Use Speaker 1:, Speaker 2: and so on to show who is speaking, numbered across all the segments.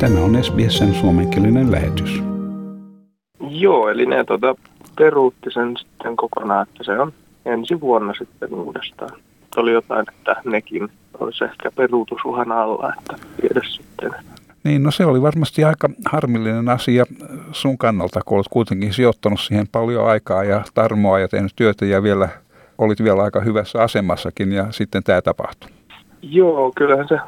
Speaker 1: Tämä on SBSn suomenkielinen lähetys.
Speaker 2: Joo, eli ne tuota, peruutti sen sitten kokonaan, että se on ensi vuonna sitten uudestaan. Oli jotain, että nekin olisi ehkä peruutusuhan alla, että tiedä sitten.
Speaker 1: Niin, no se oli varmasti aika harmillinen asia sun kannalta, kun olet kuitenkin sijoittanut siihen paljon aikaa ja tarmoa ja tehnyt työtä ja vielä olit vielä aika hyvässä asemassakin ja sitten tämä tapahtui.
Speaker 2: Joo, kyllähän se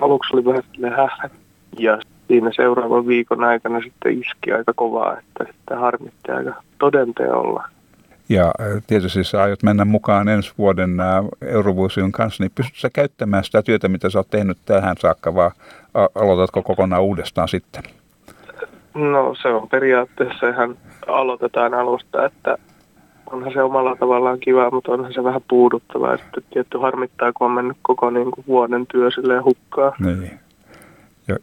Speaker 2: aluksi oli vähän hähä ja siinä seuraavan viikon aikana sitten iski aika kovaa, että sitten harmitti aika todenteolla.
Speaker 1: Ja tietysti sä aiot mennä mukaan ensi vuoden Eurovuosion kanssa, niin pystytkö sä käyttämään sitä työtä, mitä sä oot tehnyt tähän saakka, vai aloitatko kokonaan uudestaan sitten?
Speaker 2: No se on periaatteessa ihan aloitetaan alusta, että onhan se omalla tavallaan kiva, mutta onhan se vähän puuduttavaa. Sitten tietty harmittaa, kun on mennyt koko niin kuin vuoden työ silleen hukkaa.
Speaker 1: Niin,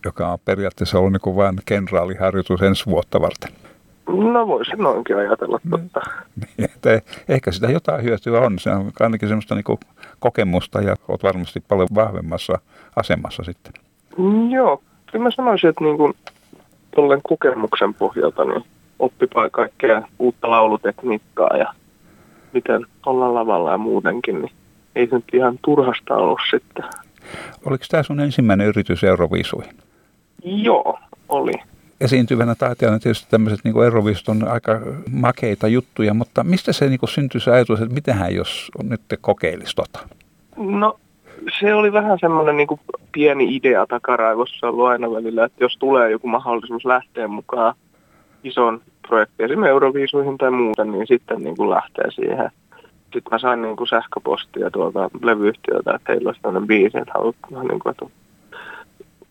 Speaker 1: joka on periaatteessa ollut niin kuin vain kenraaliharjoitus ensi vuotta varten.
Speaker 2: No voisin noinkin ajatella totta.
Speaker 1: Niin, että ehkä sitä jotain hyötyä on. Se on ainakin semmoista niin kokemusta ja olet varmasti paljon vahvemmassa asemassa sitten.
Speaker 2: Mm, joo, kyllä mä sanoisin, että niin kuin tollen kokemuksen pohjalta niin oppipaa kaikkea uutta laulutekniikkaa ja miten olla lavalla ja muutenkin, niin ei se nyt ihan turhasta ollut sitten.
Speaker 1: Oliko tämä sun ensimmäinen yritys Euroviisuihin?
Speaker 2: Joo, oli.
Speaker 1: Esiintyvänä taiteilijana tietysti tämmöiset niin Euroviisut on aika makeita juttuja, mutta mistä se niin syntyi se ajatus, että mitähän jos nyt te kokeilisi tota?
Speaker 2: No se oli vähän semmoinen niin kuin pieni idea takaraivossa ollut aina välillä, että jos tulee joku mahdollisuus lähteä mukaan ison projektiin, esimerkiksi Euroviisuihin tai muuten, niin sitten niin kuin lähtee siihen. Sitten mä sain niin kuin sähköpostia tuolta levyyhtiöltä, että heillä olisi tämmöinen biisi, että haluat niin kuin, että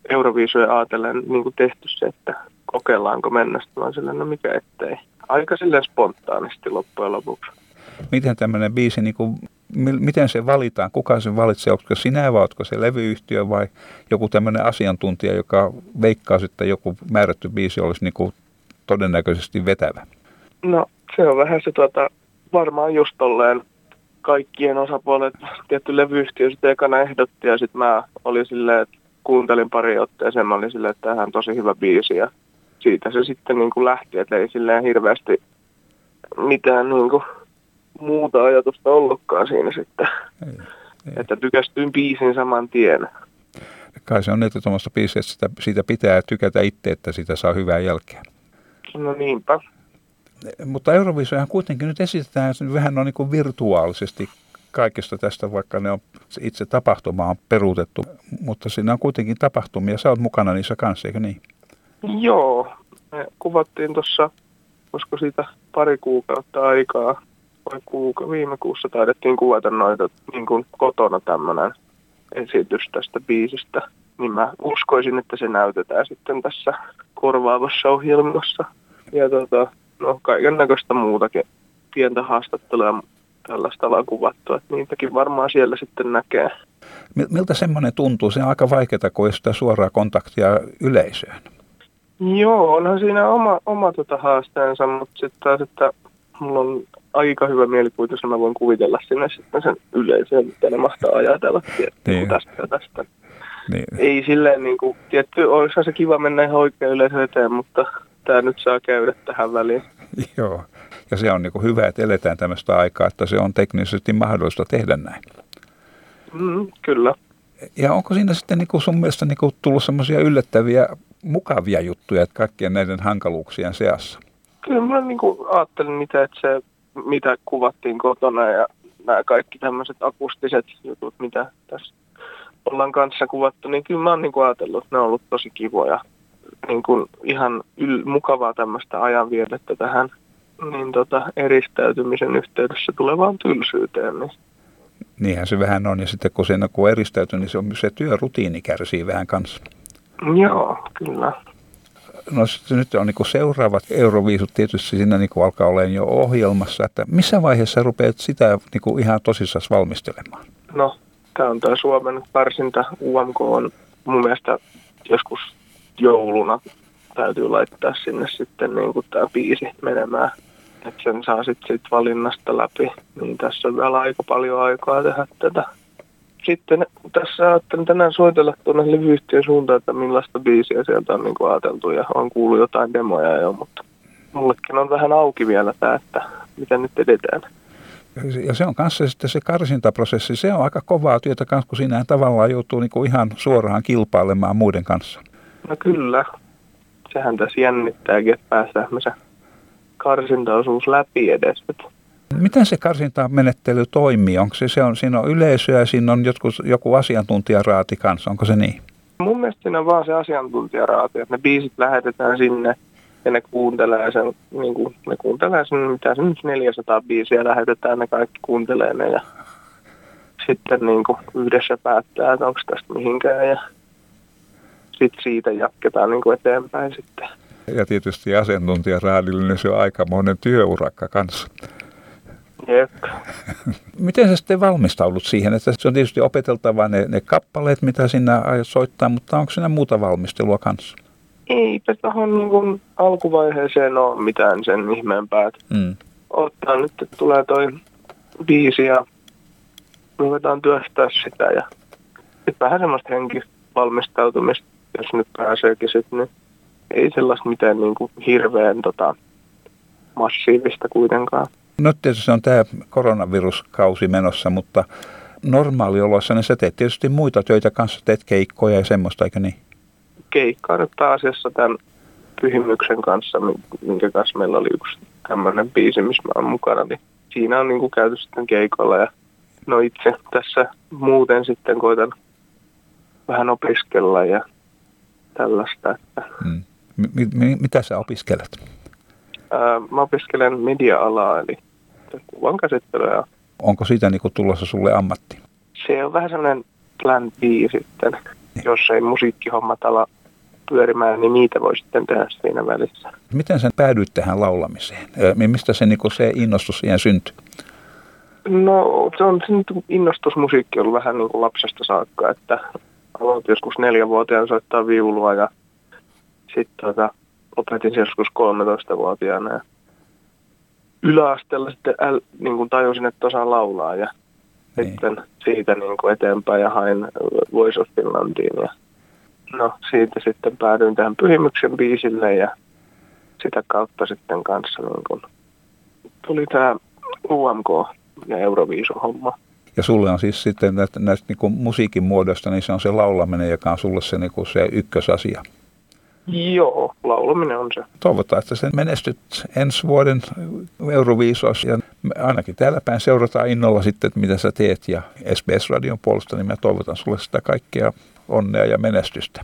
Speaker 2: Euroviisuja ajatellen niin kuin tehty se, että kokeillaanko mennä. Sitten sille, no mikä ettei. Aika silleen spontaanisti loppujen lopuksi.
Speaker 1: Miten tämmöinen biisi, niin kuin, miten se valitaan? Kuka se valitsee? Onko sinä vai onko se levyyhtiö vai joku tämmöinen asiantuntija, joka veikkaa, että joku määrätty biisi olisi niin kuin todennäköisesti vetävä?
Speaker 2: No se on vähän se tuota, varmaan just tolleen kaikkien osapuolet, tietty levyyhtiö sitten ekana ehdotti ja sitten mä olin silleen, että kuuntelin pari otteeseen, mä olin silleen, että tämähän on tosi hyvä biisi ja siitä se sitten niin kuin lähti, että ei silleen hirveästi mitään niin kuin muuta ajatusta ollutkaan siinä sitten. Ei, ei. Että tykästyin biisin saman tien.
Speaker 1: Kai se on että tuommoista biisiä, että sitä, siitä pitää tykätä itse, että sitä saa hyvää jälkeä.
Speaker 2: No niinpä.
Speaker 1: Mutta Eurovisiohan kuitenkin nyt esitetään vähän on niin virtuaalisesti kaikesta tästä, vaikka ne on itse tapahtuma on peruutettu, mutta siinä on kuitenkin tapahtumia. Sä oot mukana niissä kanssa, eikö niin?
Speaker 2: Joo, me kuvattiin tuossa, koska siitä pari kuukautta aikaa, vai kuuka, viime kuussa taidettiin kuvata noita niin kuin kotona tämmöinen esitys tästä biisistä. Niin mä uskoisin, että se näytetään sitten tässä korvaavassa ohjelmassa. Ja tota, no kaiken näköistä muutakin pientä haastattelua tällaista ollaan kuvattu, että niitäkin varmaan siellä sitten näkee.
Speaker 1: Miltä semmoinen tuntuu? Se on aika vaikeaa, kun ei sitä suoraa kontaktia yleisöön.
Speaker 2: Joo, onhan siinä oma, oma tota haasteensa, mutta sitten taas, että mulla on aika hyvä mielikuvitus, mä voin kuvitella sinne sitten sen yleisön, mitä ne mahtaa ajatella niin. tästä ja tästä. Niin. Ei silleen, niin kuin, tietty, olisihan se kiva mennä ihan oikein yleisön eteen, mutta tämä nyt saa käydä tähän väliin.
Speaker 1: Joo, ja se on niin kuin hyvä, että eletään tämmöistä aikaa, että se on teknisesti mahdollista tehdä näin.
Speaker 2: Mm, kyllä.
Speaker 1: Ja onko siinä sitten niin kuin sun mielestä niin kuin tullut semmoisia yllättäviä, mukavia juttuja että kaikkien näiden hankaluuksien seassa?
Speaker 2: Kyllä mä niin kuin ajattelin mitä, että se, mitä kuvattiin kotona ja nämä kaikki tämmöiset akustiset jutut, mitä tässä ollaan kanssa kuvattu, niin kyllä mä oon niin kuin ajatellut, että ne on ollut tosi kivoja. Niin kuin ihan yl- mukavaa tämmöistä ajanvietettä tähän niin tota, eristäytymisen yhteydessä tulevaan tylsyyteen. Niin.
Speaker 1: Niinhän se vähän on, ja sitten kun siinä kun eristäytyy, niin se, on, se työrutiini kärsii vähän kanssa.
Speaker 2: Joo, kyllä.
Speaker 1: No sitten nyt on niin seuraavat Euroviisut tietysti siinä niin kuin alkaa olemaan jo ohjelmassa, että missä vaiheessa rupeat sitä niin kuin ihan tosissaan valmistelemaan?
Speaker 2: No, tämä on tämä Suomen karsinta UMK on mun mielestä joskus jouluna täytyy laittaa sinne sitten niin kuin tämä biisi menemään että sen saa sitten sit valinnasta läpi. Niin tässä on vielä aika paljon aikaa tehdä tätä. sitten tässä ajattelin tänään soitella tuonne levyyhtiön suuntaan, että millaista biisiä sieltä on niin kuin ajateltu ja on kuullut jotain demoja jo, mutta mullekin on vähän auki vielä tämä, että miten nyt edetään.
Speaker 1: Ja se on kanssa sitten se karsintaprosessi, se on aika kovaa työtä kanssa, kun siinä tavallaan joutuu niin kuin ihan suoraan kilpailemaan muiden kanssa.
Speaker 2: No kyllä, sehän tässä jännittääkin, että päästään se karsintaosuus läpi edes.
Speaker 1: Miten se karsintamenettely toimii? Onko se, se on, siinä on yleisöä ja siinä on jotkut, joku asiantuntijaraati kanssa, onko se niin?
Speaker 2: Mun mielestä siinä on vaan se asiantuntijaraati, että ne biisit lähetetään sinne ja ne kuuntelee sen, niin kuin, ne kuuntelee sen, mitä se nyt 400 biisiä lähetetään, ne kaikki kuuntelee ne ja sitten niin kuin yhdessä päättää, että onko tästä mihinkään ja sitten siitä jatketaan niin kuin eteenpäin sitten.
Speaker 1: Ja tietysti asiantuntijaraadille niin se on aika monen työurakka kanssa.
Speaker 2: Jep.
Speaker 1: Miten sä sitten valmistaudut siihen, että se on tietysti opeteltava ne, ne kappaleet, mitä sinä aiot soittaa, mutta onko siinä muuta valmistelua kanssa?
Speaker 2: Eipä tuohon niin alkuvaiheeseen ole mitään sen ihmeempää. Mm. Ottaa nyt, että tulee toi biisi ja ruvetaan työstää sitä ja sitten vähän semmoista henkivalmistautumista, jos nyt pääseekin sitten, niin ei sellaista mitään niin kuin hirveän tota, massiivista kuitenkaan.
Speaker 1: No tietysti se on tämä koronaviruskausi menossa, mutta normaalioloissa niin sä teet tietysti muita töitä kanssa, teet keikkoja ja semmoista, eikö niin?
Speaker 2: Keikkaa nyt pääasiassa tämän pyhimyksen kanssa, minkä kanssa meillä oli yksi tämmöinen biisi, missä mä oon mukana, niin siinä on niin kuin käyty sitten keikolla ja no itse tässä muuten sitten koitan vähän opiskella ja tällaista. Että...
Speaker 1: Hmm. M- m- mitä sä opiskelet?
Speaker 2: Ää, mä opiskelen media-alaa, eli kuvan käsittelyä.
Speaker 1: Onko siitä niin tulossa sulle ammatti?
Speaker 2: Se on vähän sellainen plan B sitten. Niin. Jos ei musiikkihommat ala pyörimään, niin niitä voi sitten tehdä siinä välissä.
Speaker 1: Miten sen päädyit tähän laulamiseen? Mistä se, niin se innostus siihen syntyi?
Speaker 2: No se on se innostus musiikki ollut vähän niin kuin lapsesta saakka, että aloitin joskus neljävuotiaan soittaa viulua ja sitten tota, opetin joskus 13-vuotiaana. Ja yläasteella sitten äl, niin kuin tajusin, että osaan laulaa ja niin. sitten siitä niin kuin eteenpäin ja hain Voice of Finlandiin. Ja no siitä sitten päädyin tähän Pyhimyksen biisille ja sitä kautta sitten kanssa niin kuin tuli tämä UMK ja Euroviisu-homma.
Speaker 1: Ja sulle on siis sitten näistä, näistä niin kuin musiikin muodosta, niin se on se laulaminen, joka on sulle se, niin kuin se ykkösasia.
Speaker 2: Joo, laulaminen on se.
Speaker 1: Toivotaan, että sen menestyt ensi vuoden Euroviisos ja ainakin täällä päin seurataan innolla sitten, että mitä sä teet ja SBS-radion puolesta, niin mä toivotan sulle sitä kaikkea onnea ja menestystä.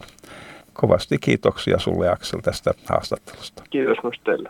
Speaker 1: Kovasti kiitoksia sulle Aksel tästä haastattelusta.
Speaker 2: Kiitos myös teille.